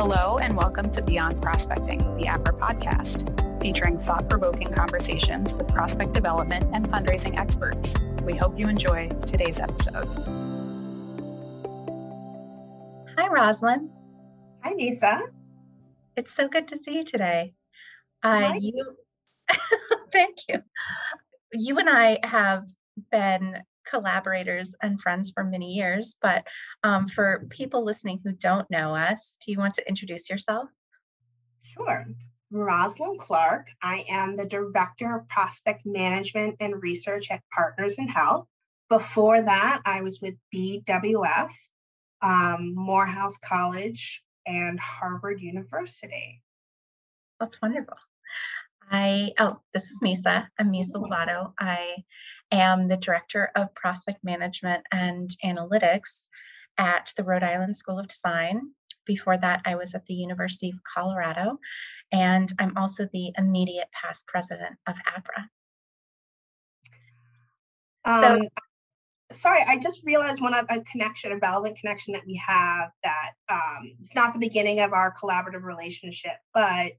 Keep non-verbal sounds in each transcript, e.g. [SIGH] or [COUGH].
Hello, and welcome to Beyond Prospecting, the APRA podcast, featuring thought provoking conversations with prospect development and fundraising experts. We hope you enjoy today's episode. Hi, Roslyn. Hi, Misa. It's so good to see you today. Uh, you, [LAUGHS] thank you. You and I have been collaborators and friends for many years. But um, for people listening who don't know us, do you want to introduce yourself? Sure. Rosalind Clark. I am the Director of Prospect Management and Research at Partners in Health. Before that, I was with BWF, um, Morehouse College, and Harvard University. That's wonderful. I, oh, this is Misa. I'm Misa Lovato. I am the Director of Prospect Management and Analytics at the Rhode Island School of Design. Before that, I was at the University of Colorado, and I'm also the immediate past president of APRA. Um, so, sorry, I just realized one other connection, a relevant connection that we have that um, it's not the beginning of our collaborative relationship, but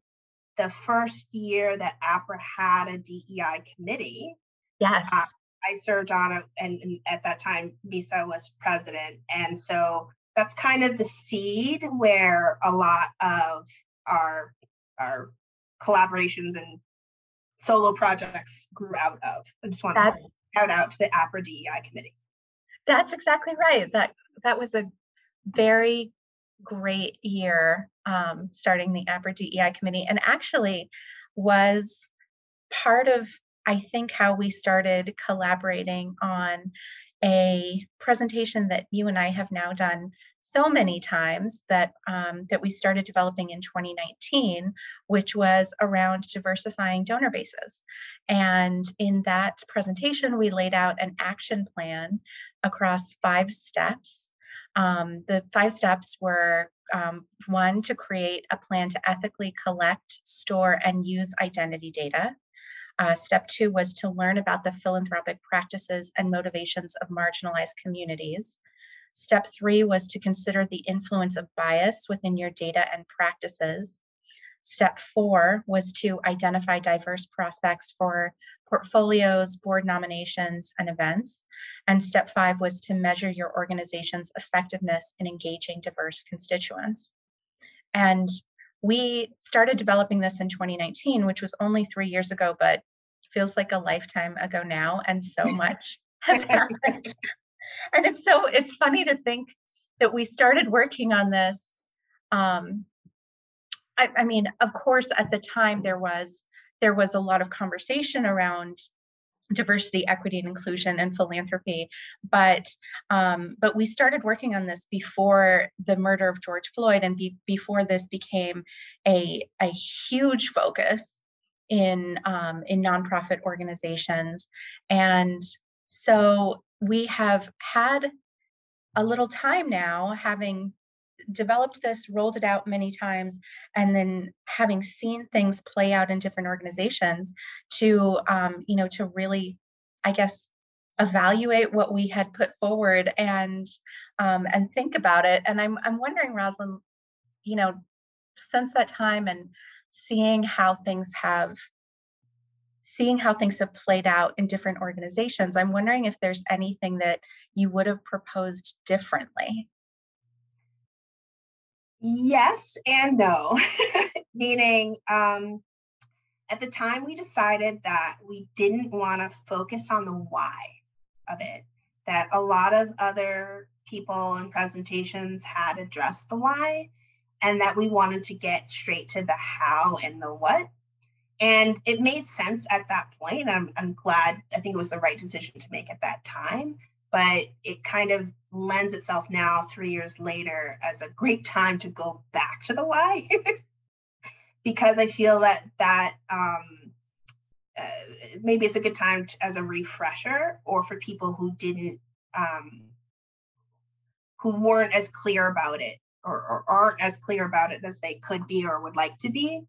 the first year that APRA had a DEI committee. Yes. Uh, I served on it, and, and, at that time, Misa was president. And so that's kind of the seed where a lot of our, our collaborations and solo projects grew out of. I just want to shout out to the APRA DEI committee. That's exactly right. That that was a very great year um, starting the APRA DEI committee and actually was part of, I think, how we started collaborating on a presentation that you and I have now done so many times that um, that we started developing in 2019, which was around diversifying donor bases. And in that presentation, we laid out an action plan across five steps um, the five steps were um, one, to create a plan to ethically collect, store, and use identity data. Uh, step two was to learn about the philanthropic practices and motivations of marginalized communities. Step three was to consider the influence of bias within your data and practices. Step four was to identify diverse prospects for portfolios, board nominations, and events. And step five was to measure your organization's effectiveness in engaging diverse constituents. And we started developing this in 2019, which was only three years ago, but feels like a lifetime ago now. And so [LAUGHS] much has happened. and it's so, it's funny to think that we started working on this um, I, I mean, of course, at the time there was there was a lot of conversation around diversity equity and inclusion and philanthropy but um, but we started working on this before the murder of george floyd and be, before this became a, a huge focus in um, in nonprofit organizations. And so we have had a little time now having developed this, rolled it out many times, and then having seen things play out in different organizations to, um, you know, to really, I guess, evaluate what we had put forward and um, and think about it. And I'm I'm wondering, Rosalind, you know, since that time and seeing how things have seeing how things have played out in different organizations i'm wondering if there's anything that you would have proposed differently Yes and no. [LAUGHS] Meaning, um, at the time we decided that we didn't want to focus on the why of it, that a lot of other people and presentations had addressed the why, and that we wanted to get straight to the how and the what. And it made sense at that point. I'm, I'm glad, I think it was the right decision to make at that time but it kind of lends itself now three years later as a great time to go back to the why [LAUGHS] because i feel that that um, uh, maybe it's a good time to, as a refresher or for people who didn't um, who weren't as clear about it or, or aren't as clear about it as they could be or would like to be.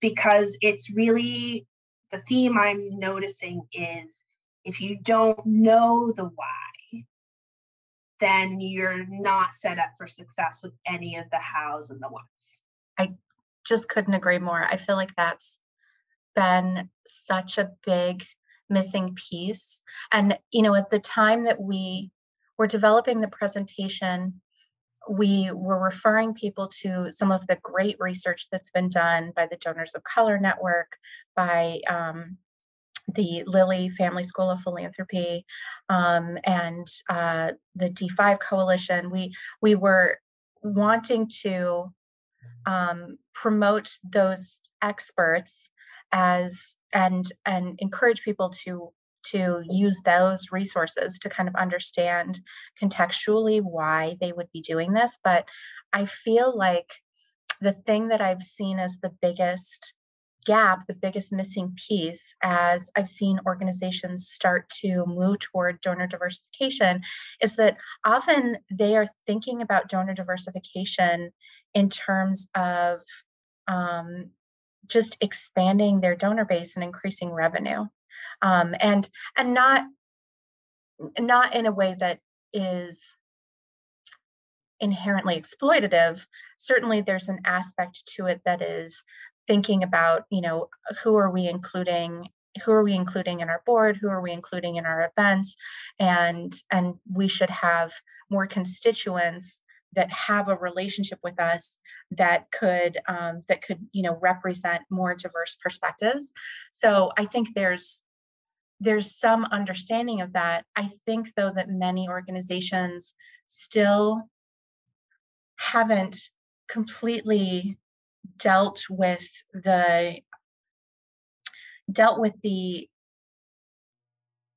Because it's really the theme i'm noticing is if you don't know the why then you're not set up for success with any of the hows and the whats. I just couldn't agree more. I feel like that's been such a big missing piece. And, you know, at the time that we were developing the presentation, we were referring people to some of the great research that's been done by the Donors of Color Network, by um, the Lilly Family School of Philanthropy, um, and uh, the D5 Coalition. We we were wanting to um, promote those experts as and and encourage people to to use those resources to kind of understand contextually why they would be doing this but i feel like the thing that i've seen as the biggest gap the biggest missing piece as i've seen organizations start to move toward donor diversification is that often they are thinking about donor diversification in terms of um, just expanding their donor base and increasing revenue. Um, and and not not in a way that is inherently exploitative. Certainly there's an aspect to it that is thinking about you know who are we including who are we including in our board who are we including in our events and and we should have more constituents that have a relationship with us that could um, that could you know represent more diverse perspectives. So i think there's there's some understanding of that. I think though that many organizations still haven't completely dealt with the dealt with the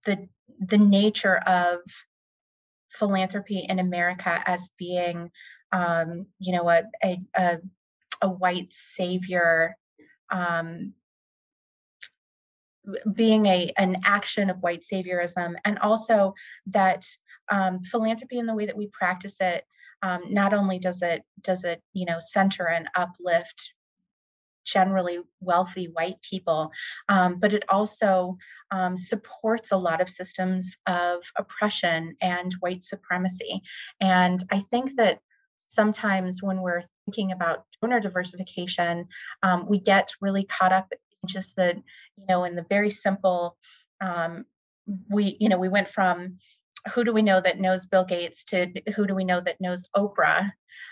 the the nature of philanthropy in America as being, um, you know, a, a, a, a white savior, um, being a an action of white saviorism, and also that um, philanthropy in the way that we practice it, um, not only does it does it you know center and uplift generally wealthy white people, um, but it also um, supports a lot of systems of oppression and white supremacy. And I think that sometimes when we're thinking about donor diversification, um, we get really caught up in just the, you know, in the very simple, um, we, you know, we went from who do we know that knows Bill Gates to who do we know that knows Oprah?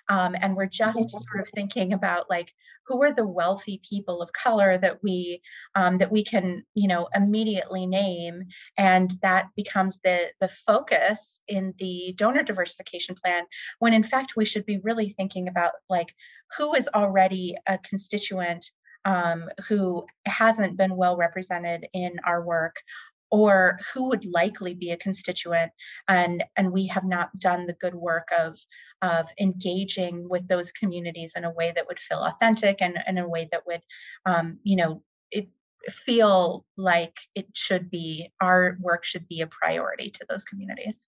Um, and we're just mm-hmm. sort of thinking about like who are the wealthy people of color that we um, that we can you know immediately name, and that becomes the the focus in the donor diversification plan. When in fact we should be really thinking about like who is already a constituent um, who hasn't been well represented in our work or who would likely be a constituent and and we have not done the good work of of engaging with those communities in a way that would feel authentic and in a way that would um, you know it feel like it should be our work should be a priority to those communities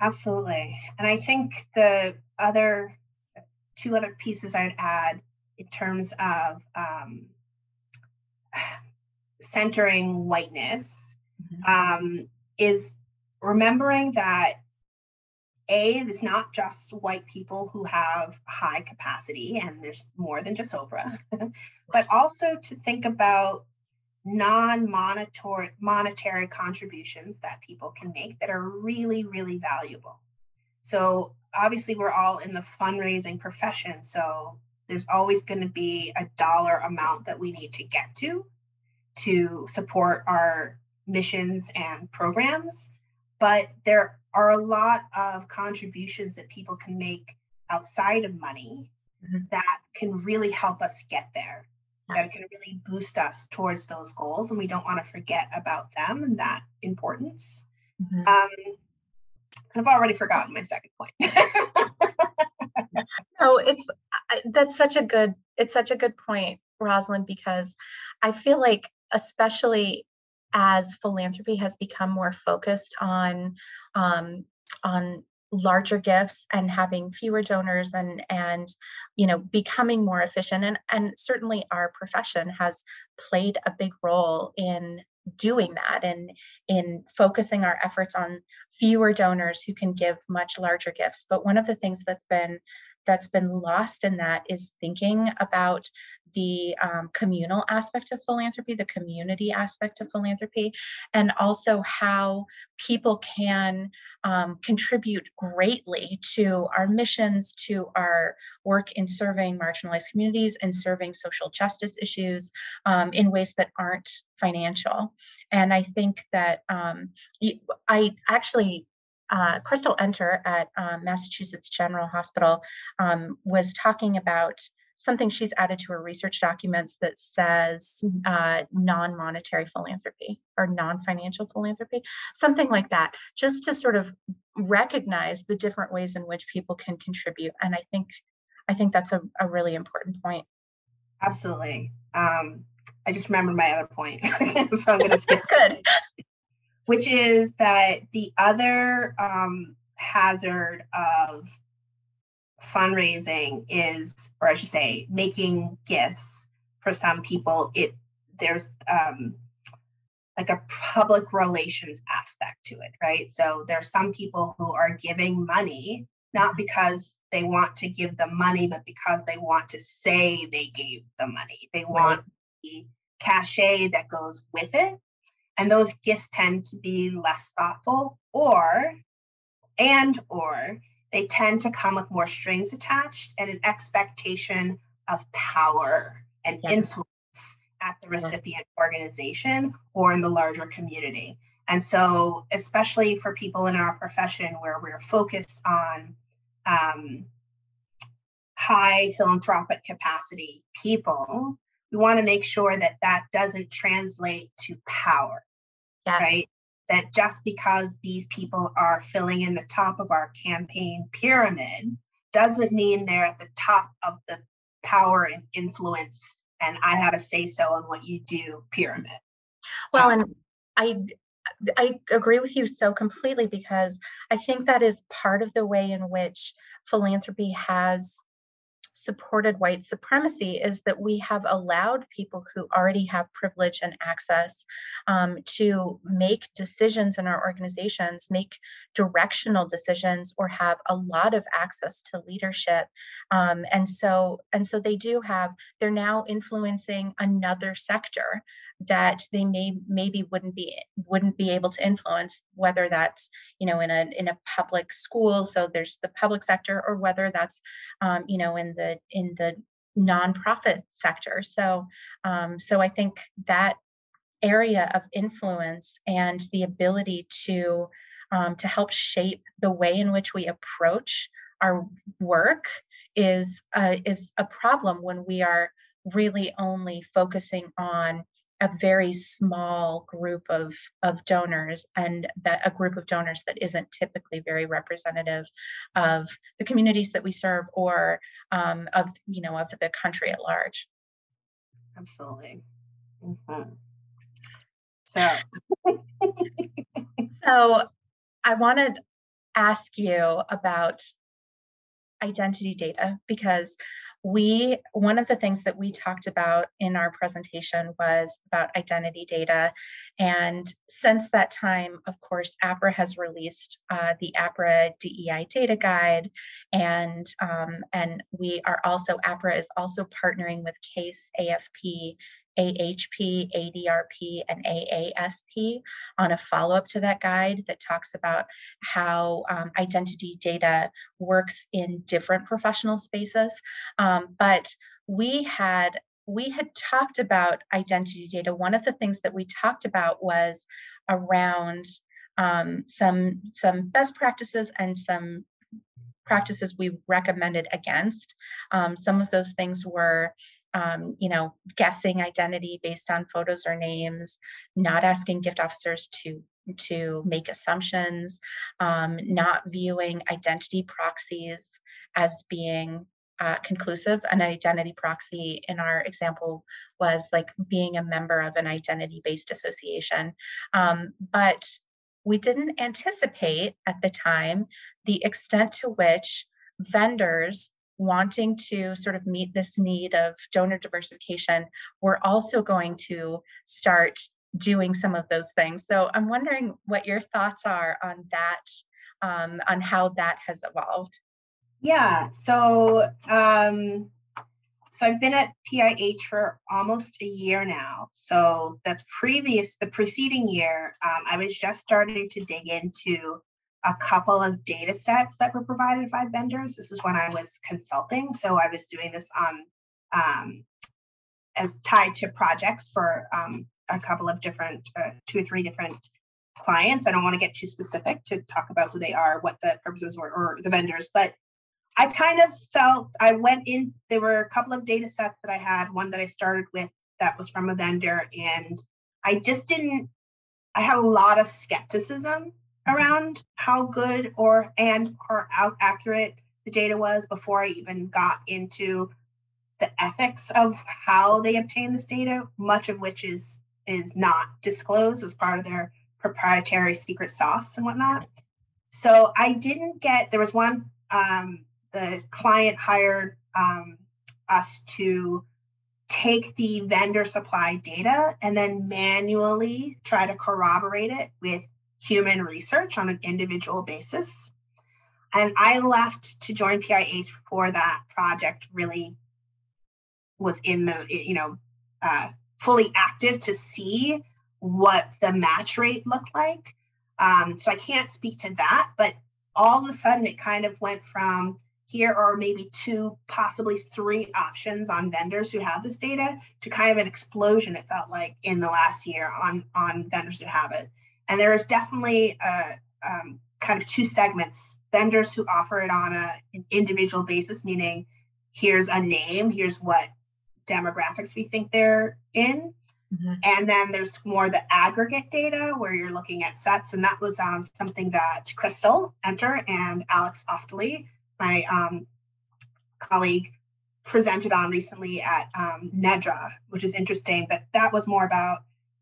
absolutely and i think the other two other pieces i'd add in terms of um, [SIGHS] centering whiteness. Um, is remembering that a it's not just white people who have high capacity and there's more than just oprah [LAUGHS] but also to think about non-monetary monetary contributions that people can make that are really really valuable. So obviously we're all in the fundraising profession so there's always going to be a dollar amount that we need to get to to support our missions and programs, but there are a lot of contributions that people can make outside of money mm-hmm. that can really help us get there, yes. that can really boost us towards those goals. And we don't want to forget about them and that importance. Mm-hmm. Um, I've already forgotten my second point. [LAUGHS] no, it's that's such a good it's such a good point, Rosalind, because I feel like especially as philanthropy has become more focused on um, on larger gifts and having fewer donors and and you know becoming more efficient and and certainly our profession has played a big role in doing that and in focusing our efforts on fewer donors who can give much larger gifts. But one of the things that's been that's been lost in that is thinking about the um, communal aspect of philanthropy, the community aspect of philanthropy, and also how people can um, contribute greatly to our missions, to our work in serving marginalized communities and serving social justice issues um, in ways that aren't financial. And I think that um, I actually uh, Crystal Enter at um, Massachusetts General Hospital um, was talking about something she's added to her research documents that says uh, non-monetary philanthropy or non-financial philanthropy, something like that, just to sort of recognize the different ways in which people can contribute. And I think I think that's a, a really important point. Absolutely. Um, I just remembered my other point, [LAUGHS] so I'm going [LAUGHS] to skip. Good. Which is that the other um, hazard of fundraising is, or I should say, making gifts for some people, it there's um, like a public relations aspect to it, right? So there are some people who are giving money not because they want to give the money, but because they want to say they gave the money. They want the cachet that goes with it. And those gifts tend to be less thoughtful or and or they tend to come with more strings attached and an expectation of power and yeah. influence at the recipient organization or in the larger community. And so, especially for people in our profession where we're focused on um, high philanthropic capacity people, we want to make sure that that doesn't translate to power, yes. right? That just because these people are filling in the top of our campaign pyramid doesn't mean they're at the top of the power and influence and I have a say so on what you do pyramid. Well, um, and I I agree with you so completely because I think that is part of the way in which philanthropy has supported white supremacy is that we have allowed people who already have privilege and access um, to make decisions in our organizations, make directional decisions, or have a lot of access to leadership. Um, and so, and so they do have. They're now influencing another sector that they may maybe wouldn't be wouldn't be able to influence whether that's you know in a in a public school so there's the public sector or whether that's um, you know in the in the nonprofit sector. So um, so i think that area of influence and the ability to um, to help shape the way in which we approach our work is uh, is a problem when we are really only focusing on a very small group of of donors and that a group of donors that isn't typically very representative of the communities that we serve or um, of you know of the country at large absolutely mm-hmm. so [LAUGHS] so i want to ask you about identity data because we one of the things that we talked about in our presentation was about identity data. And since that time of course apra has released uh, the apra dei data guide. And um, and we are also apra is also partnering with case afp AHP, ADRP, and AASP on a follow up to that guide that talks about how um, identity data works in different professional spaces. Um, but we had we had talked about identity data. One of the things that we talked about was around um, some some best practices and some practices we recommended against. Um, some of those things were um, you know, guessing identity based on photos or names, not asking gift officers to to make assumptions, um, not viewing identity proxies as being uh, conclusive. An identity proxy in our example was like being a member of an identity based association. Um, but we didn't anticipate at the time the extent to which vendors wanting to sort of meet this need of donor diversification, we're also going to start doing some of those things. So I'm wondering what your thoughts are on that, um, on how that has evolved. Yeah. So, um, so I've been at PIH for almost a year now. So the previous, the preceding year, um, I was just starting to dig into a couple of data sets that were provided by vendors. This is when I was consulting. So I was doing this on um, as tied to projects for um, a couple of different, uh, two or three different clients. I don't want to get too specific to talk about who they are, what the purposes were, or the vendors, but I kind of felt I went in, there were a couple of data sets that I had, one that I started with that was from a vendor, and I just didn't, I had a lot of skepticism around how good or and or how accurate the data was before I even got into the ethics of how they obtain this data, much of which is is not disclosed as part of their proprietary secret sauce and whatnot. So I didn't get there was one um, the client hired um, us to take the vendor supply data and then manually try to corroborate it with human research on an individual basis. And I left to join PIH before that project really was in the, you know, uh, fully active to see what the match rate looked like. Um, so I can't speak to that, but all of a sudden it kind of went from here are maybe two, possibly three options on vendors who have this data to kind of an explosion, it felt like in the last year on, on vendors who have it. And there is definitely a, um, kind of two segments vendors who offer it on a, an individual basis, meaning here's a name, here's what demographics we think they're in. Mm-hmm. And then there's more the aggregate data where you're looking at sets. And that was um, something that Crystal Enter and Alex Oftelie, my um, colleague presented on recently at um, NEDRA, which is interesting, but that was more about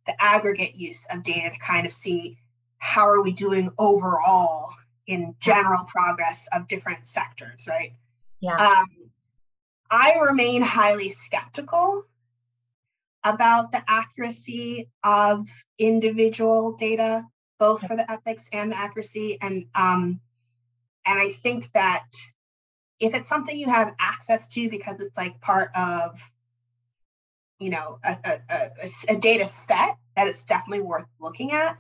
the aggregate use of data to kind of see how are we doing overall in general progress of different sectors, right? Yeah. Um, I remain highly skeptical about the accuracy of individual data, both for the ethics and the accuracy. And um, and I think that if it's something you have access to because it's like part of, you know, a, a, a, a data set, that it's definitely worth looking at.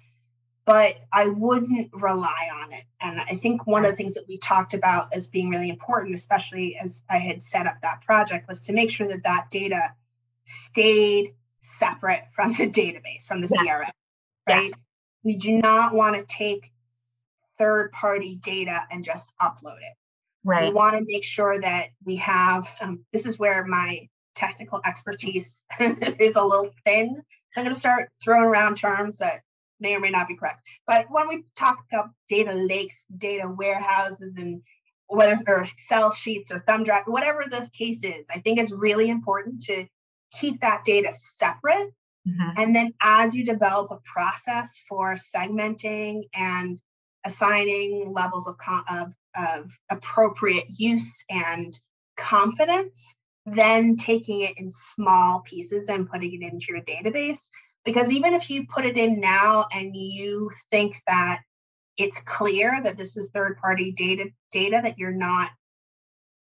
But I wouldn't rely on it. And I think one of the things that we talked about as being really important, especially as I had set up that project, was to make sure that that data stayed separate from the database, from the yeah. CRM, right? Yes. We do not want to take third party data and just upload it. Right. We want to make sure that we have, um, this is where my technical expertise [LAUGHS] is a little thin. So I'm going to start throwing around terms that may or may not be correct. But when we talk about data lakes, data warehouses, and whether they're Excel sheets or thumb drive, whatever the case is, I think it's really important to keep that data separate. Mm-hmm. And then as you develop a process for segmenting and assigning levels of, of, of appropriate use and confidence, then taking it in small pieces and putting it into your database. Because even if you put it in now and you think that it's clear that this is third party data data that you're not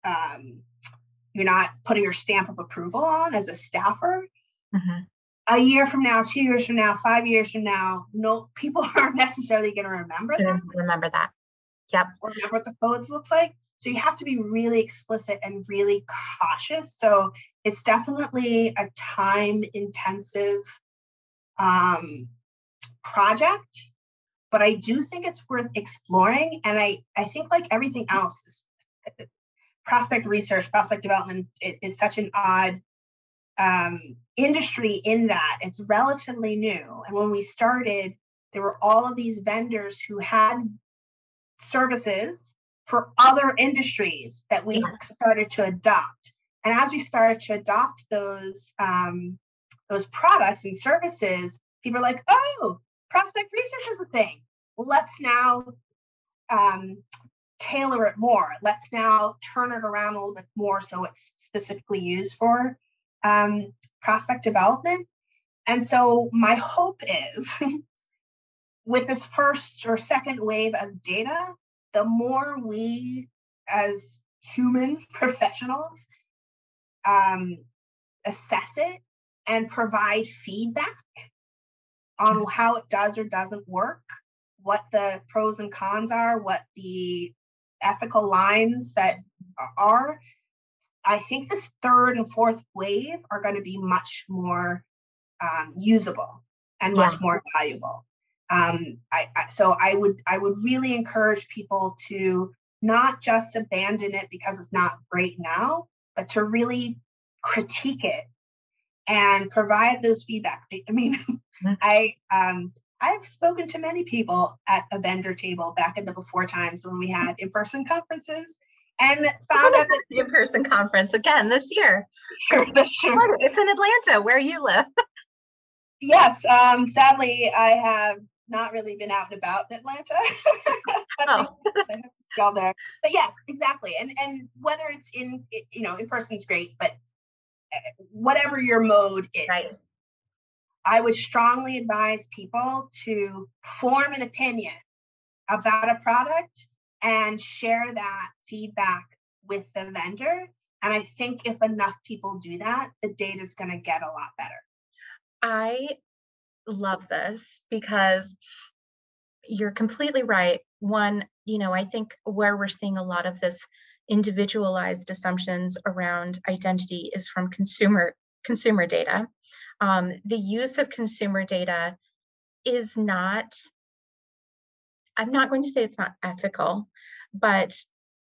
um, you're not putting your stamp of approval on as a staffer mm-hmm a year from now, two years from now, five years from now, no people [LAUGHS] aren't necessarily going to remember that. Remember that. Yep. Remember what the codes looks like. So you have to be really explicit and really cautious. So it's definitely a time intensive um, project, but I do think it's worth exploring. And I, I think like everything else, prospect research, prospect development is such an odd um, industry in that. It's relatively new. And when we started, there were all of these vendors who had services for other industries that we started to adopt. And as we started to adopt those um, those products and services, people are like, "Oh, prospect research is a thing. Let's now um, tailor it more. Let's now turn it around a little bit more so it's specifically used for um, prospect development. And so my hope is [LAUGHS] with this first or second wave of data, the more we as human [LAUGHS] professionals um, assess it and provide feedback on how it does or doesn't work, what the pros and cons are, what the ethical lines that are. I think this third and fourth wave are going to be much more um, usable and much more valuable. Um, I, I, so I would I would really encourage people to not just abandon it because it's not great now, but to really critique it and provide those feedback. I mean, mm-hmm. [LAUGHS] I um, I've spoken to many people at a vendor table back in the before times when we had in-person conferences and found out that the [LAUGHS] in-person conference again this year. [LAUGHS] Sure, sure. It's in Atlanta, where you live. yes. Um, sadly, I have not really been out and about in Atlanta. [LAUGHS] oh. [LAUGHS] there. But yes, exactly. And and whether it's in you know in person is great, but eh, whatever your mode is. Right. I would strongly advise people to form an opinion about a product and share that feedback with the vendor. And I think if enough people do that, the data is going to get a lot better. I love this because you're completely right. One, you know, I think where we're seeing a lot of this individualized assumptions around identity is from consumer consumer data. Um, the use of consumer data is not i'm not going to say it's not ethical but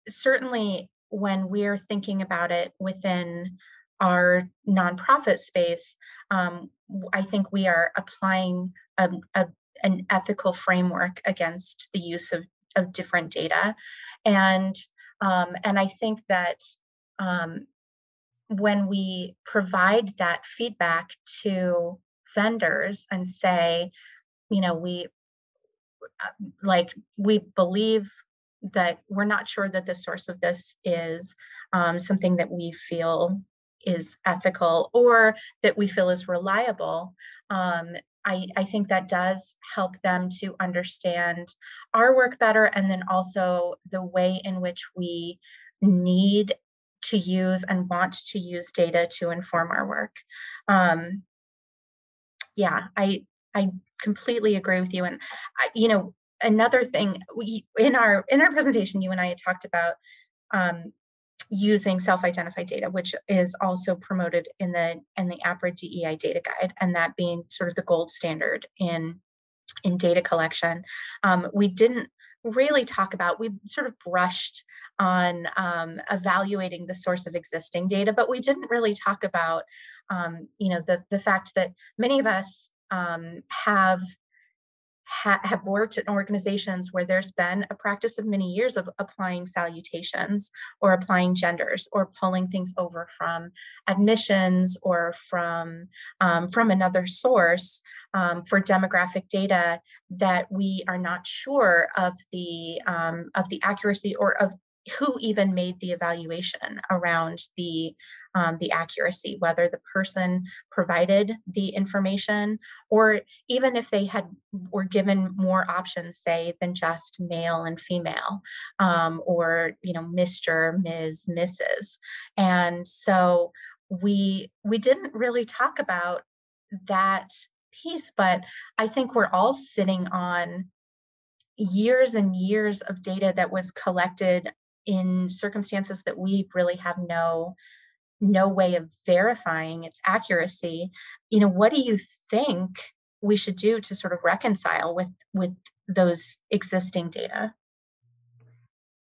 certainly when we're thinking about it within our nonprofit space um, i think we are applying a, a, an ethical framework against the use of, of different data. And um, and i think that um, when we provide that feedback to vendors and say, you know, we uh, like we believe that we're not sure that the source of this is um, something that we feel is ethical or that we feel is reliable um, I, I think that does help them to understand our work better and then also the way in which we need to use and want to use data to inform our work. Um, yeah, I I completely agree with you. And I, you know, another thing we in our in our presentation, you and I had talked about um, using self-identified data, which is also promoted in the in the APRA DEI data guide, and that being sort of the gold standard in in data collection. Um, we didn't really talk about we sort of brushed on um, evaluating the source of existing data but we didn't really talk about um, you know the the fact that many of us um, have ha- have worked in organizations where there's been a practice of many years of applying salutations or applying genders or pulling things over from admissions or from um, from another source um, for demographic data that we are not sure of the um, of the accuracy or of who even made the evaluation around the um, the accuracy, whether the person provided the information, or even if they had were given more options, say than just male and female, um, or you know, Mr., Ms., Mrs. And so we we didn't really talk about that piece, but I think we're all sitting on years and years of data that was collected in circumstances that we really have no no way of verifying its accuracy you know what do you think we should do to sort of reconcile with with those existing data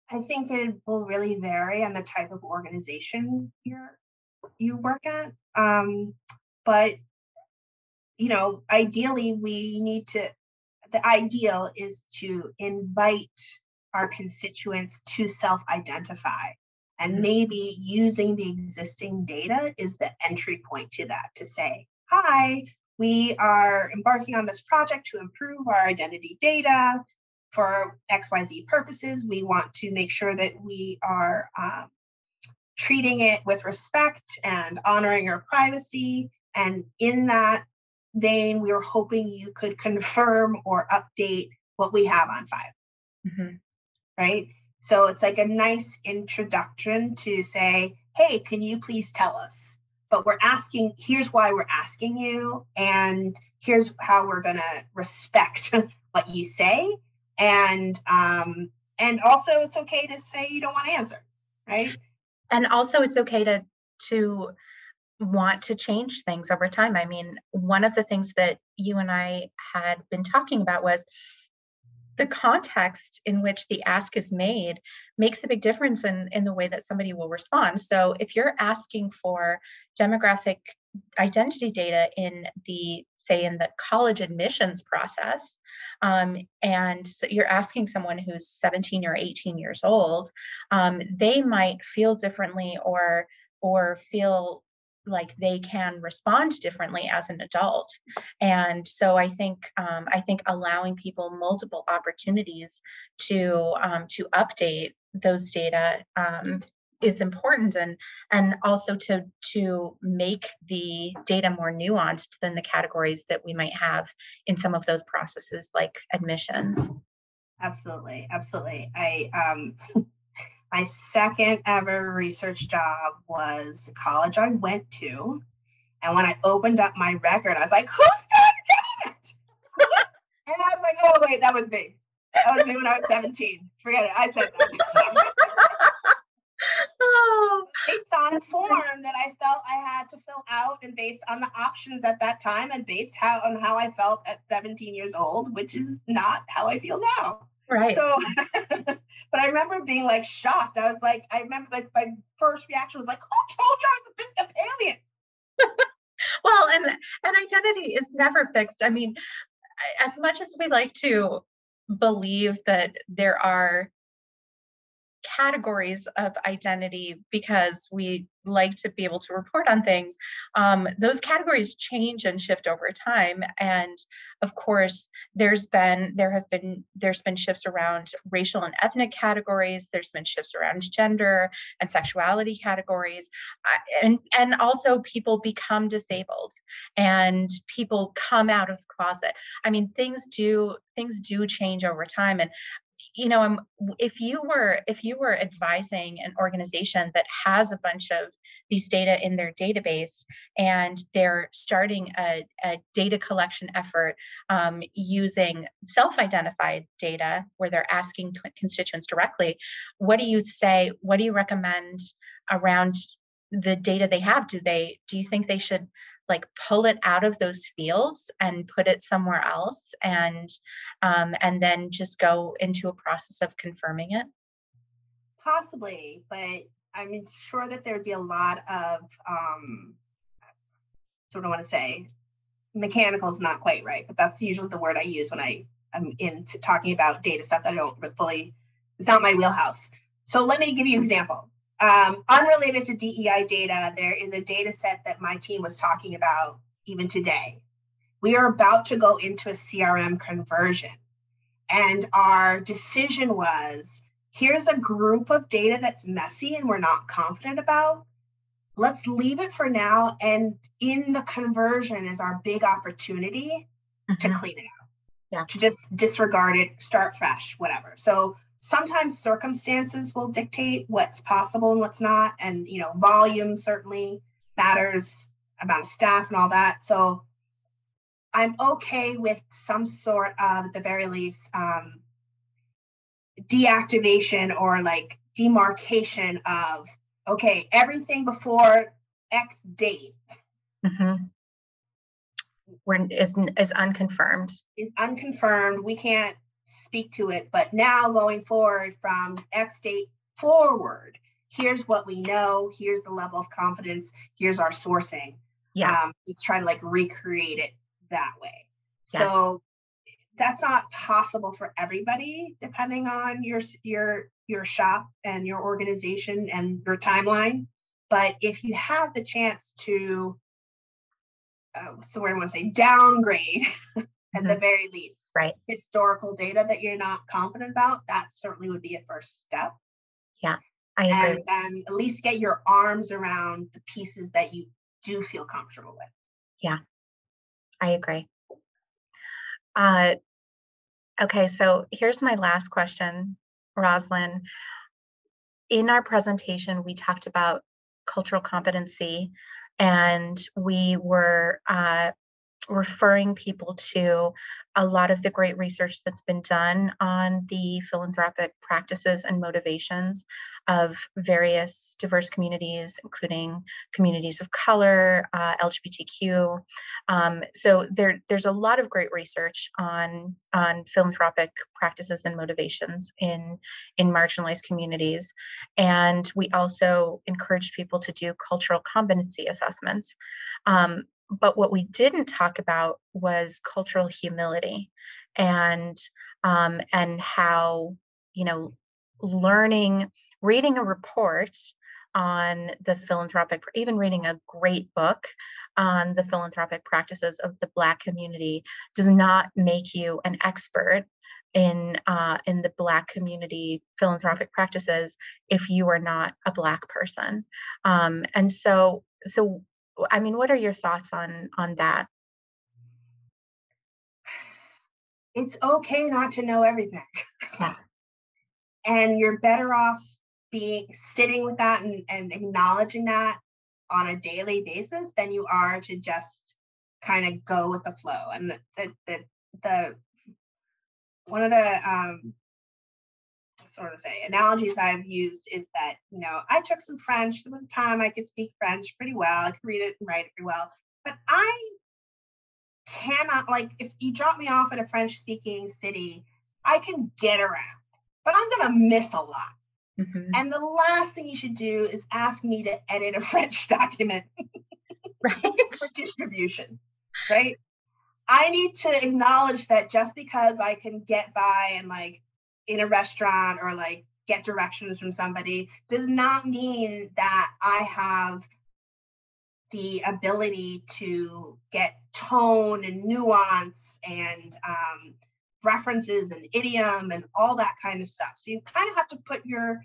i think it will really vary on the type of organization you're you work at um, but you know ideally we need to the ideal is to invite our constituents to self identify. And mm-hmm. maybe using the existing data is the entry point to that to say, hi, we are embarking on this project to improve our identity data for XYZ purposes. We want to make sure that we are um, treating it with respect and honoring our privacy. And in that vein, we were hoping you could confirm or update what we have on file. Mm-hmm right? So it's like a nice introduction to say, hey, can you please tell us? But we're asking, here's why we're asking you, and here's how we're going to respect [LAUGHS] what you say. And um, and also it's okay to say you don't want to answer, right? And also it's okay to to want to change things over time. I mean, one of the things that you and I had been talking about was the context in which the ask is made makes a big difference in, in the way that somebody will respond. So if you're asking for demographic identity data in the say in the college admissions process um, and you're asking someone who's 17 or 18 years old um, they might feel differently or or feel like they can respond differently as an adult. And so i think um, i think allowing people multiple opportunities to um, to update those data um, is important and and also to to make the data more nuanced than the categories that we might have in some of those processes like admissions. Absolutely absolutely. I um My second ever research job was the college I went to. And when I opened up my record, I was like, who said it? and I was like, oh, wait, that was me. That was me when I was 17. Forget it. I said that. oh. Based on a form that I felt I had to fill out and based on the options at that time and based how on how I felt at 17 years old, which is not how I feel now. Right. So, [LAUGHS] but I remember being like shocked. I was like, I remember like my first reaction was like, who told you I was a Episcopalian? [LAUGHS] well, and and identity is never fixed. I mean, as much as we like to believe that there are categories of identity because we like to be able to report on things um, those categories change and shift over time and of course there's been there have been there's been shifts around racial and ethnic categories there's been shifts around gender and sexuality categories and and also people become disabled and people come out of the closet. I mean things do things do change over time and you know if you were if you were advising an organization that has a bunch of these data in their database and they're starting a, a data collection effort um, using self-identified data where they're asking constituents directly what do you say what do you recommend around the data they have? Do they do you think they should like pull it out of those fields and put it somewhere else and um, and then just go into a process of confirming it? Possibly but i'm sure that there'd be a lot of um sort of want to say? Mechanical is not quite right but that's usually the word i use when i am into talking about data stuff that i don't fully it's not my wheelhouse. So let me give you an example um, unrelated to DEI data, there is a data set that my team was talking about even today. We are about to go into a CRM conversion. And our decision was here's a group of data that's messy and we're not confident about. Let's leave it for now. And in the conversion is our big opportunity mm-hmm. to clean it out. Yeah. To just disregard it, start fresh, whatever. So sometimes circumstances will dictate what's possible and what's not. And you know volume certainly matters amount of staff and all that. So i'm okay with some sort of at the very least um, deactivation or like demarcation of okay everything before x date mm-hmm. when is is unconfirmed. is unconfirmed. We can't speak to it. But now going forward from X date forward, here's what we know, here's the level of confidence, here's our sourcing. Yeah. Um, let's try to like recreate it that way. Yes. So that's not possible for everybody, depending on your your your shop and your organization and your timeline. But if you have the chance to, uh, what's the word I want to say, downgrade [LAUGHS] at mm-hmm. the very least, right. Historical data that you're not confident about that certainly would be a first step. Yeah i agree. And then at least get your arms around the pieces that you do feel comfortable with. Yeah i agree. Uh okay so here's my last question Roslyn. In our presentation, we talked about cultural competency and we were uh, referring people to a lot of the great research that's been done on the philanthropic practices and motivations of various diverse communities, including communities of color, uh, LGBTQ. Um, so there, there's a lot of great research on, on philanthropic practices and motivations in, in marginalized communities. And we also encourage people to do cultural competency assessments. Um, but what we didn't talk about was cultural humility and um, and how you know learning reading a report on the philanthropic even reading a great book on the philanthropic practices of the black community does not make you an expert in uh, in the black community philanthropic practices if you are not a black person. Um, and so so I mean, what are your thoughts on on that? It's okay not to know everything. Yeah. [LAUGHS] and you're better off being sitting with that and, and acknowledging that on a daily basis than you are to just kind of go with the flow. And the the the one of the um sort of say analogies I've used is that, you know, I took some French. There was a time I could speak French pretty well. I could read it and write it pretty well. But I cannot like if you drop me off in a French speaking city, I can get around, but I'm gonna miss a lot. Mm-hmm. And the last thing you should do is ask me to edit a [LAUGHS] French document right. for distribution. Right. I need to acknowledge that just because I can get by and like in a restaurant or like get directions from somebody does not mean that I have the ability to get tone and nuance and um, references and idiom and all that kind of stuff. So you kind of have to put your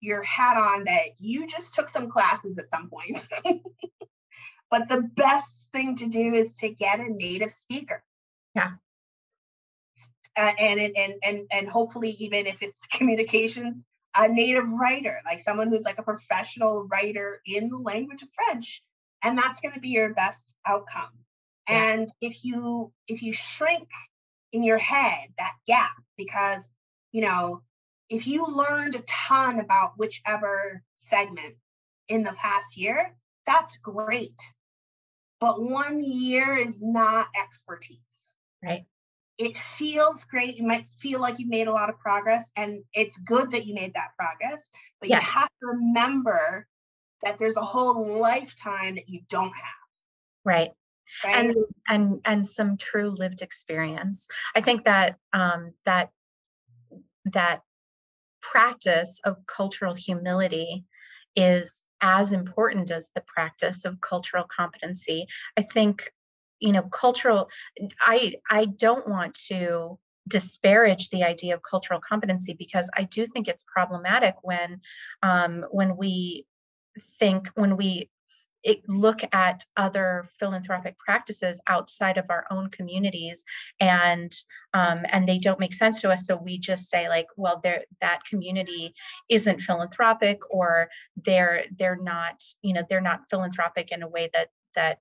your hat on that you just took some classes at some point. [LAUGHS] but the best thing to do is to get a native speaker. Yeah and, and and and hopefully even if it's [LAUGHS] communications a native writer like someone who's like a professional writer in the language of french and that's going to be your best outcome. Yeah. and if you if you shrink in your head that gap because you know if you learned a ton about whichever segment in the past year that's great. But one year is not expertise. Right it feels great. You might feel like you've made a lot of progress, and it's good that you made that progress. But yeah. you have to remember that there's a whole lifetime that you don't have. Right. right? And and and some true lived experience. I think that um, that that practice of cultural humility is as important as the practice of cultural competency. I think you know cultural i i don't want to disparage the idea of cultural competency because i do think it's problematic when um, when we think when we it, look at other philanthropic practices outside of our own communities and um, and they don't make sense to us so we just say like well there that community isn't philanthropic or they're they're not you know they're not philanthropic in a way that that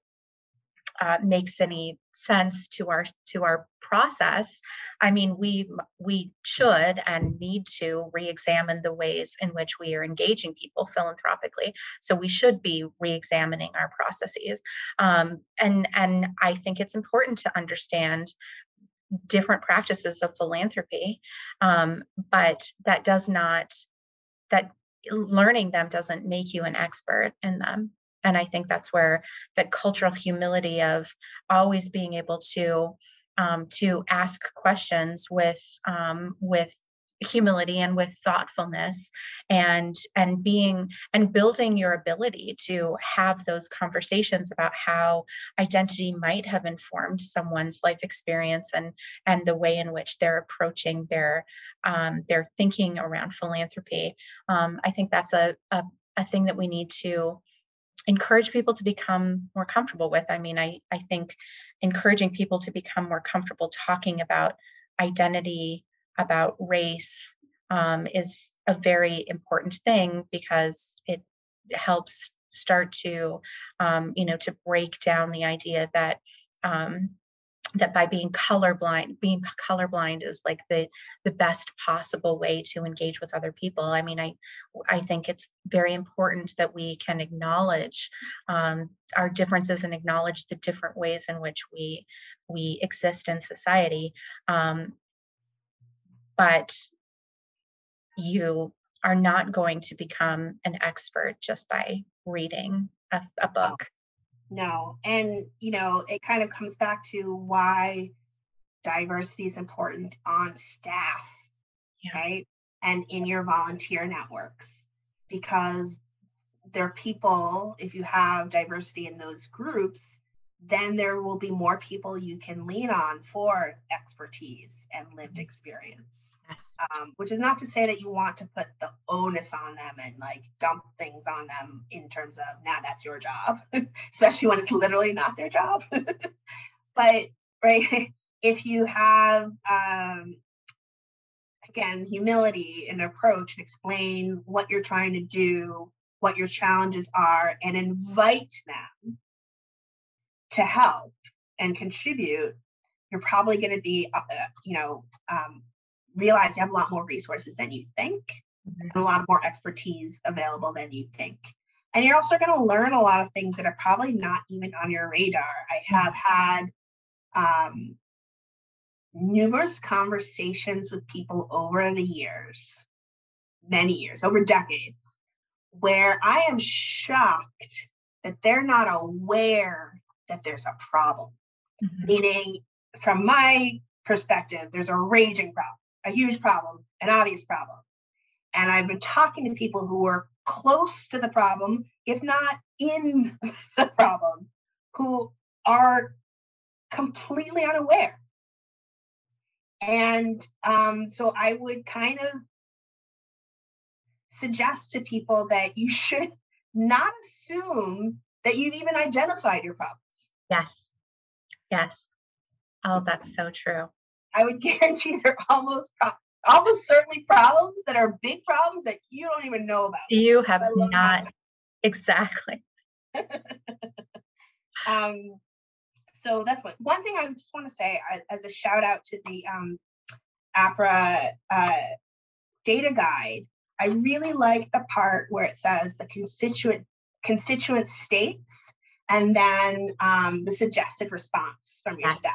uh, makes any sense to our to our process i mean we we should and need to re-examine the ways in which we are engaging people philanthropically. So we should be re-examining our processes. Um, and and i think it's important to understand different practices of philanthropy um, but that does not that learning them doesn't make you an expert in them and i think that's where that cultural humility of always being able to um, to ask questions with um, with humility and with thoughtfulness and and being and building your ability to have those conversations about how identity might have informed someone's life experience and and the way in which they're approaching their um, their thinking around philanthropy. Um, i think that's a, a a thing that we need to encourage people to become more comfortable with. I mean, I, I think encouraging people to become more comfortable talking about identity, about race, um, is a very important thing because it helps start to um, you know to break down the idea that um, that by being colorblind being colorblind is like the the best possible way to engage with other people. I mean i i think it's very important that we can acknowledge um, our differences and acknowledge the different ways in which we we exist in society um, but you are not going to become an expert just by reading a, a book no. And, you know, it kind of comes back to why diversity is important on staff, yeah. right? And in your volunteer networks, because there are people, if you have diversity in those groups, then there will be more people you can lean on for expertise and lived mm-hmm. experience um, which is not to say that you want to put the onus on them and like dump things on them in terms of now that's your job, [LAUGHS] especially when it's literally not their job. [LAUGHS] but right, [LAUGHS] if you have um, again humility and approach and explain what you're trying to do, what your challenges are, and invite them to help and contribute, you're probably going to be, uh, you know, um, realize you have a lot more resources than you think mm-hmm. and a lot more expertise available than you think. And you're also going to learn a lot of things that are probably not even on your radar. I have had um, numerous conversations with people over the years, many years, over decades, where I am shocked that they're not aware that there's a problem. Mm-hmm. Meaning, from my perspective, there's a raging problem a huge problem, an obvious problem. And I've been talking to people who are close to the problem, if not in [LAUGHS] the problem, who are completely unaware. And um, so I would kind of suggest to people that you should not assume that you've even identified your problems. Yes. Yes. Oh, that's so true. I would guarantee there are almost pro- almost certainly problems that are big problems that you don't even know about. You have not exactly. [LAUGHS] um, so that's one. One thing I just want to say as a shout out to the um, APRA uh, data guide. I really like the part where it says the constituent constituent states and then um, the suggested response from your staff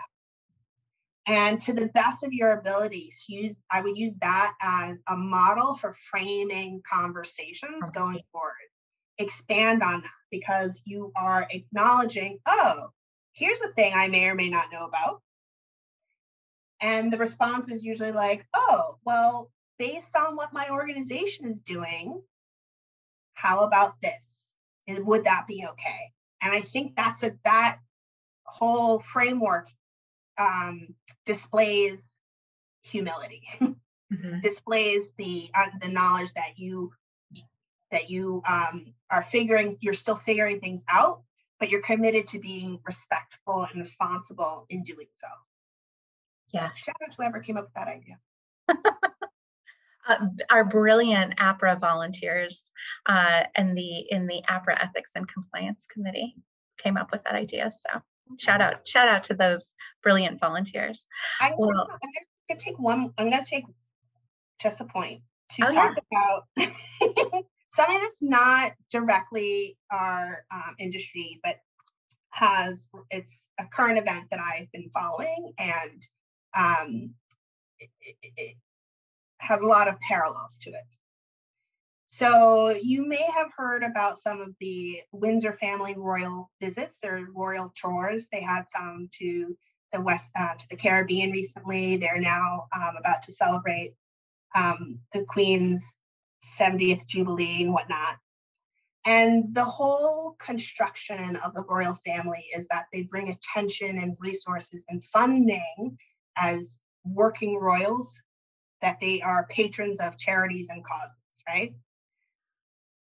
and to the best of your abilities use i would use that as a model for framing conversations going forward. Expand on that because you are acknowledging oh here's a thing i may or may not know about. And the response is usually like oh well based on what my organization is doing how about this? Would that be okay? And i think that's a that whole framework um, displays humility, mm-hmm. [LAUGHS] displays the uh, the knowledge that you that you um, are figuring you're still figuring things out, but you're committed to being respectful and responsible in doing so. Yeah. Shout out to whoever came up with that idea. [LAUGHS] Uh, our brilliant APRA volunteers uh, and the in the APRA Ethics and Compliance Committee came up with that idea. So shout out shout out to those brilliant volunteers. I'm, well, gonna, I'm gonna take one i'm gonna take just a point to oh, talk yeah. about [LAUGHS] something that's not directly our um, industry but has it's a current event that i've been following and um, it, it, it has a lot of parallels to it so you may have heard about some of the Windsor family royal visits, their royal tours. They had some to the West, uh, to the Caribbean recently. They're now um, about to celebrate um, the Queen's 70th Jubilee and whatnot. And the whole construction of the royal family is that they bring attention and resources and funding as working royals, that they are patrons of charities and causes, right?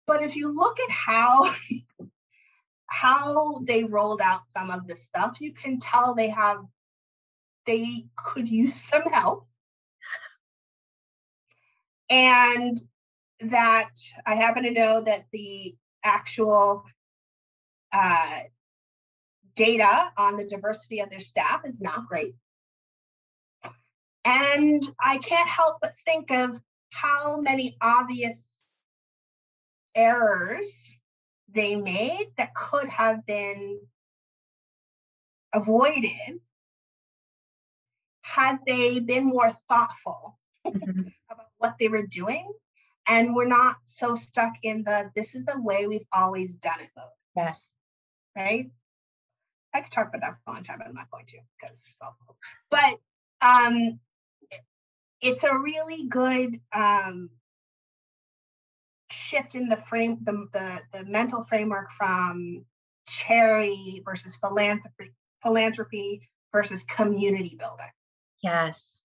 But if you look at how how they rolled out some of this stuff, you can tell they have they could use [LAUGHS] some help. and that I happen to know that the actual uh, data on the diversity of their staff is not great. And I can't help but think of how many obvious errors they made that could have been avoided had they been more thoughtful mm-hmm. [LAUGHS] about what they were doing and we're not so stuck in the this is the way we've always done it mode. Yes. Right? I could talk about that for a long time, but I'm not going to because but um it's a really good um shift in the frame the, the the mental framework from charity versus philanthropy philanthropy versus community building. Yes.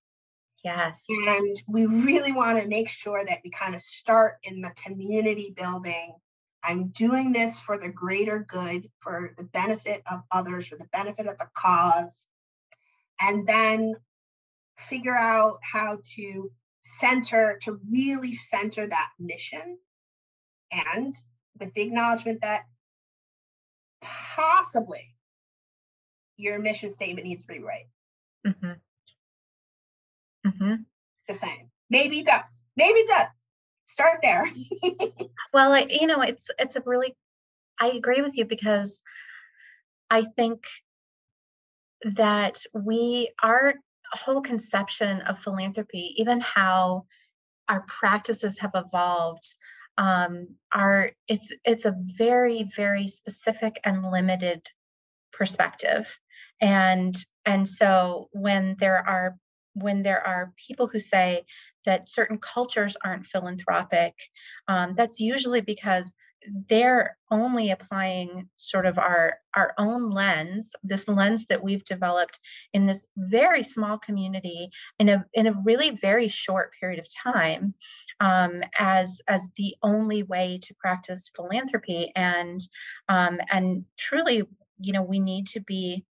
Yes. And we really want to make sure that we kind of start in the community building. I'm doing this for the greater good for the benefit of others for the benefit of the cause. And then figure out how to center to really center that mission and with the acknowledgement that possibly your mission statement needs to be right. Mm-hmm. Mm-hmm. Just saying. Maybe it does. Maybe it does. Start there. [LAUGHS] well, I, you know, it's it's a really. I agree with you because I think that we our whole conception of philanthropy, even how our practices have evolved um, are it's it's a very very specific and limited perspective. And and so when there are when there are people who say that certain cultures aren't philanthropic um, that's usually because they're only applying sort of our our own lens this lens that we've developed in this very small community in a in a really very short period of time um, as as the only way to practice philanthropy. And um, and truly you know we need to be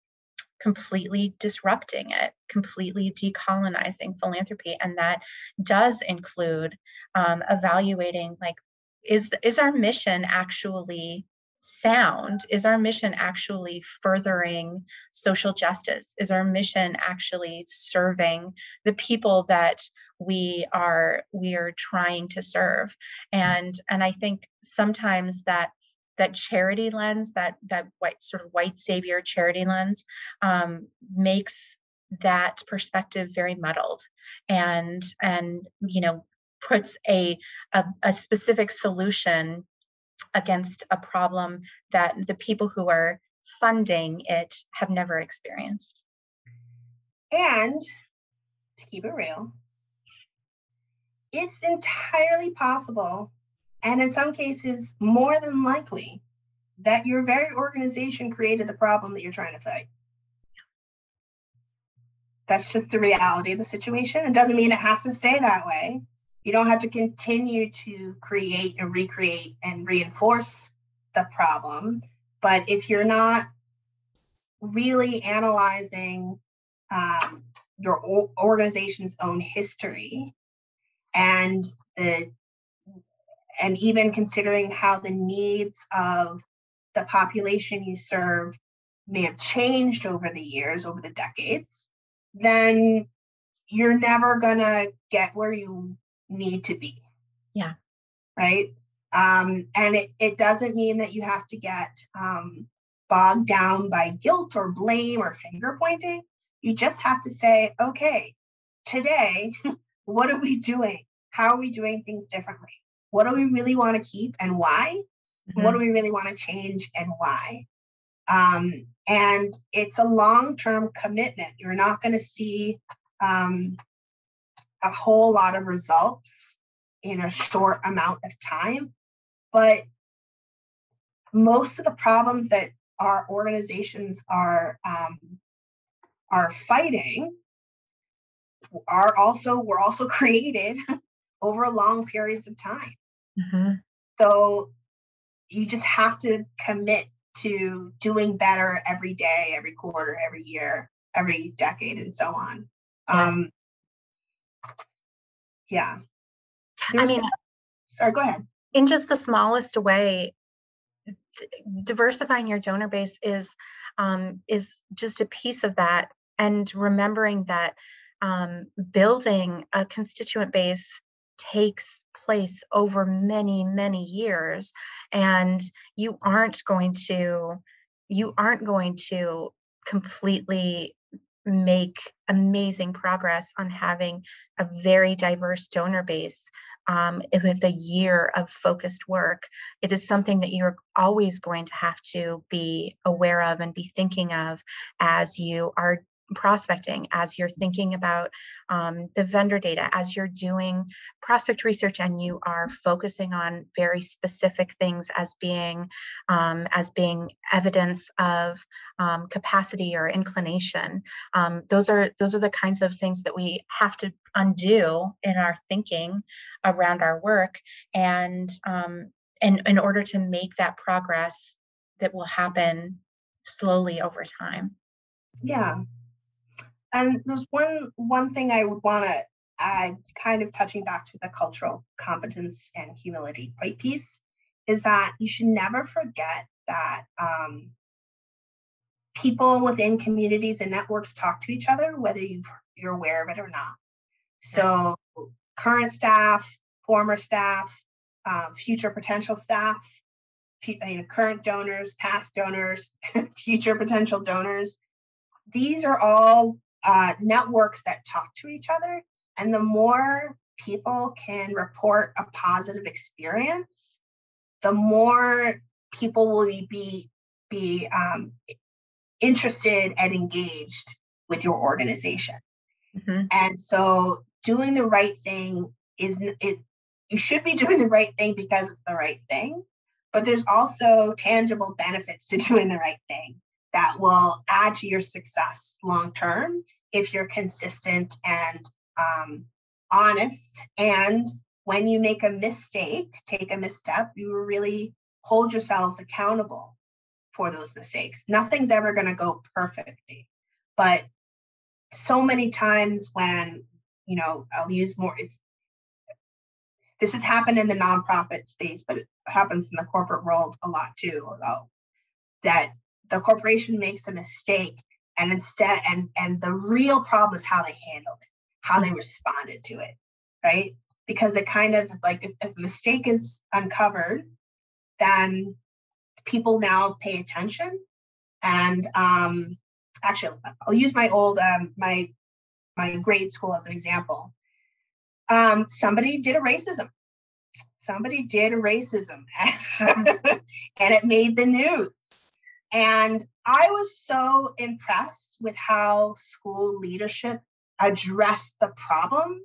completely disrupting it, completely decolonizing philanthropy. And that does include um, evaluating like is is our mission actually sound? Is our mission actually furthering social justice? Is our mission actually serving the people that we are we are trying to serve and and i think sometimes that that charity lens that that white sort of white savior charity lens um, makes that perspective very muddled and and you know puts a, a, a specific solution against a problem that the people who are funding it have never experienced. And to keep it real, it's entirely possible, and in some cases, more than likely, that your very organization created the problem that you're trying to fight. That's just the reality of the situation. It doesn't mean it has to stay that way you don't have to continue to create and recreate and reinforce the problem. But if you're not really analyzing um, your organization's own history and the and even considering how the needs of the population you serve may have changed over the years, over the decades, then you're never going to get where you need to be. Yeah. Right. Um, and it, it doesn't mean that you have to get um, bogged down by guilt or blame or finger pointing. You just have to say, okay, today, what are we doing? How are we doing things differently? What do we really want to keep and why? Mm-hmm. What do we really want to change and why? Um, and it's a long term commitment. You're not going to see um, a whole lot of results in a short amount of time. But most of the problems that our organizations are um, are fighting are also were also [LAUGHS] created over long periods of time. Mm-hmm. So you just have to commit to doing better every day, every quarter, every year, every decade, and so on. Yeah. Um, yeah I mean, sorry, go ahead. In just the smallest way, diversifying your donor base is um, is just a piece of that, and remembering that um, building a constituent base takes place over many many years and you aren't going to you aren't going to completely make amazing progress on having a very diverse donor base um, with a year of focused work, it is something that you're always going to have to be aware of and be thinking of as you are prospecting, as you're thinking about um, the vendor data, as you're doing prospect research and you are focusing on very specific things as being um, as being evidence of um, capacity or inclination. Um, those are those are the kinds of things that we have to undo in our thinking around our work and um, in, in order to make that progress that will happen slowly over time. Yeah, and there's one one thing I would want to add, kind of touching back to the cultural competence and humility right piece, is that you should never forget that um, people within communities and networks talk to each other, whether you you're aware of it or not. So current staff, former staff, um, future potential staff, you know, current donors, past donors, [LAUGHS] future potential donors. These are all uh, networks that talk to each other. And the more people can report a positive experience, the more people will be be um, interested and engaged with your organization. Mm-hmm. And so, doing the right thing is it. You should be [LAUGHS] doing the right thing because it's the right thing, but there's also tangible benefits to doing the right thing that will add to your success long term if you're consistent and um, honest. And when you make a mistake, take a misstep, you really hold yourselves accountable for those mistakes. Nothing's ever going to go perfectly, but so many times when you know I'll use more. It's this has happened in the nonprofit space, but it happens in the corporate world a lot too. Though that the corporation makes a mistake and instead and and the real problem is how they handled it how they responded to it right? Because it kind of like if, if a mistake is uncovered then people now pay attention and um actually i'll use my old um my my grade school as an example. Um somebody did a racism. Somebody did a racism [LAUGHS] and it made the news and I was so impressed with how school leadership addressed the problem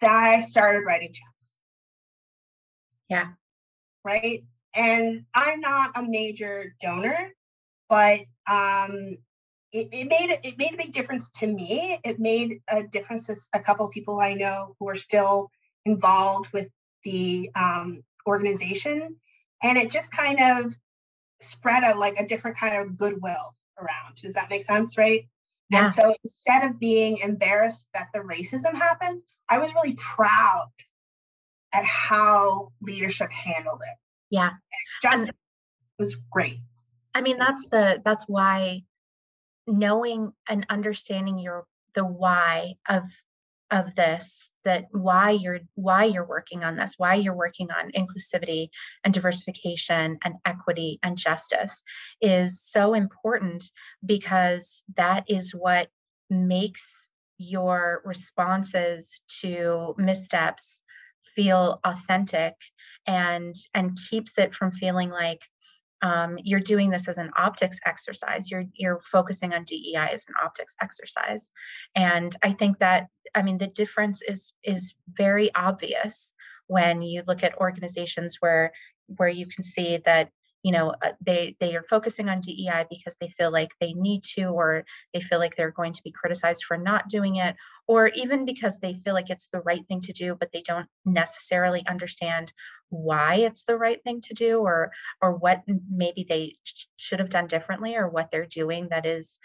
that I started writing checks. Yeah. Right. And I'm not a major donor, but um, it, it made it made a big difference to me. It made a difference to a couple of people I know who are still involved with the um, organization, and it just kind of spread a like a different kind of goodwill around. Does that make sense? Right. Yeah. And so instead of being embarrassed that the racism happened, I was really proud at how leadership handled it. Yeah. Just was great. I mean, that's the that's why knowing and understanding your the why of of this that why you're why you're working on this why you're working on inclusivity and diversification and equity and justice is so important because that is what makes your responses to missteps feel authentic and and keeps it from feeling like um, you're doing this as an optics exercise. You're you're focusing on dei as an optics exercise. And i think that i mean the difference is is very obvious when you look at organizations where where you can see that you know uh, they they are focusing on DEI because they feel like they need to or they feel like they're going to be criticized for not doing it or even because they feel like it's the right thing to do but they don't necessarily understand why it's the right thing to do or or what maybe they should have done differently or what they're doing that is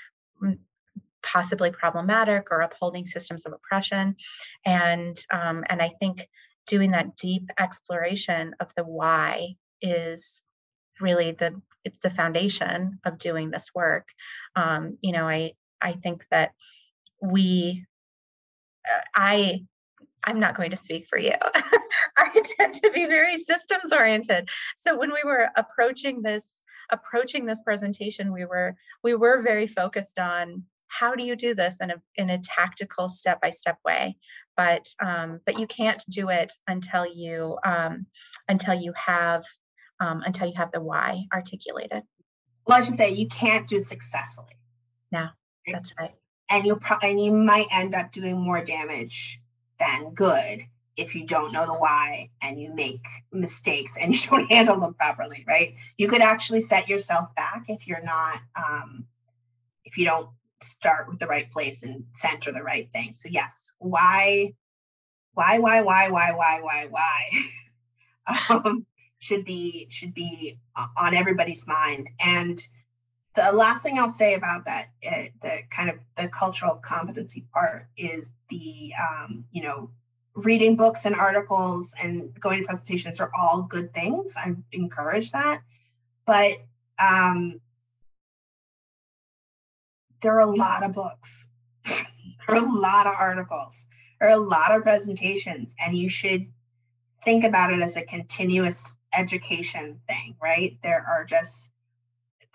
possibly problematic or upholding systems of oppression. And um, and i think doing that deep exploration of the why is really the it's the foundation of doing this work. Um, you know i i think that we uh, i i'm not going to speak for you. [LAUGHS] I tend to be very systems oriented. So when we were approaching this approaching this presentation we were we were very focused on how do you do this in a in a tactical step by step way? But um, but you can't do it until you um, until you have um, until you have the why articulated. Well i should say you can't do successfully. No that's right. and you'll pro- and you might end up doing more damage than good if you don't know the why and you make mistakes and [LAUGHS] you don't handle them properly right? You could actually set yourself back if you're not um, if you don't start with the right place and center the right thing. So yes, why, why, why, why, why, why, why, why, [LAUGHS] um, should be should be on everybody's mind. And the last thing I'll say about that, uh, the kind of the cultural competency part is the um, you know reading books and articles and going to presentations are all good things. I encourage that, but um, there are a lot of books, [LAUGHS] there are a lot of articles, there are a lot of presentations, and you should think about it as a continuous education thing, right? There are just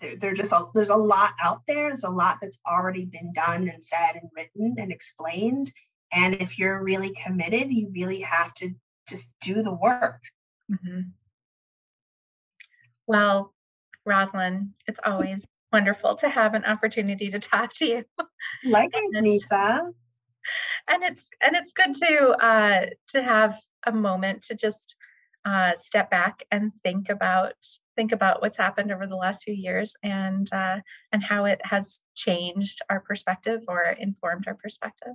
there, there just a, there's a lot out there. There's a lot that's already been done and said and written and explained. And if you're really committed, you really have to just do the work. Mm-hmm. Well, Rosalind, it's always wonderful to have an opportunity to talk to you. [LAUGHS] Likewise, Misa. And it's and it's good to uh, to have a moment to just uh, step back and think about think about what's happened over the last few years and uh, and how it has changed our perspective or informed our perspective.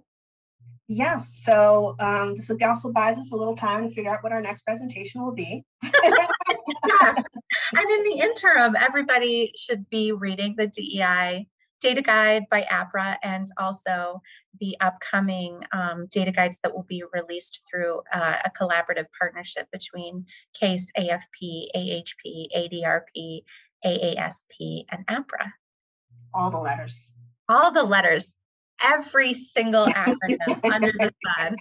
Yes. So um, this also buys us a little time to figure out what our next presentation will be. [LAUGHS] yes. And in the interim, everybody should be reading the DEI data guide by APRA and also the upcoming um, data guides that will be released through uh, a collaborative partnership between CASE, AFP, AHP, ADRP, AASP, and APRA. All the letters. All the letters every single [LAUGHS] acronym under the sun.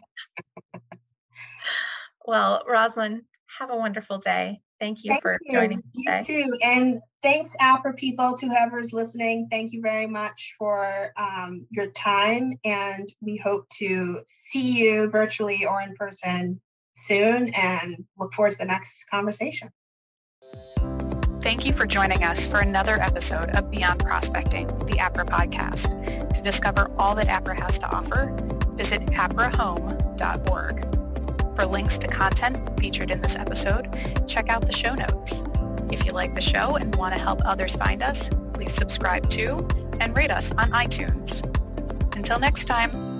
Well, Rosalind, have a wonderful day. Thank you Thank for you. joining you too. And thanks, APRA people, to whoever's listening. Thank you very much for um, your time. And we hope to see you virtually or in person soon and look forward to the next conversation. Thank you for joining us for another episode of Beyond Prospecting, the APRA podcast. To discover all that APRA has to offer, visit aprahome.org. For links to content featured in this episode, check out the show notes. If you like the show and want to help others find us, please subscribe to and rate us on iTunes. Until next time.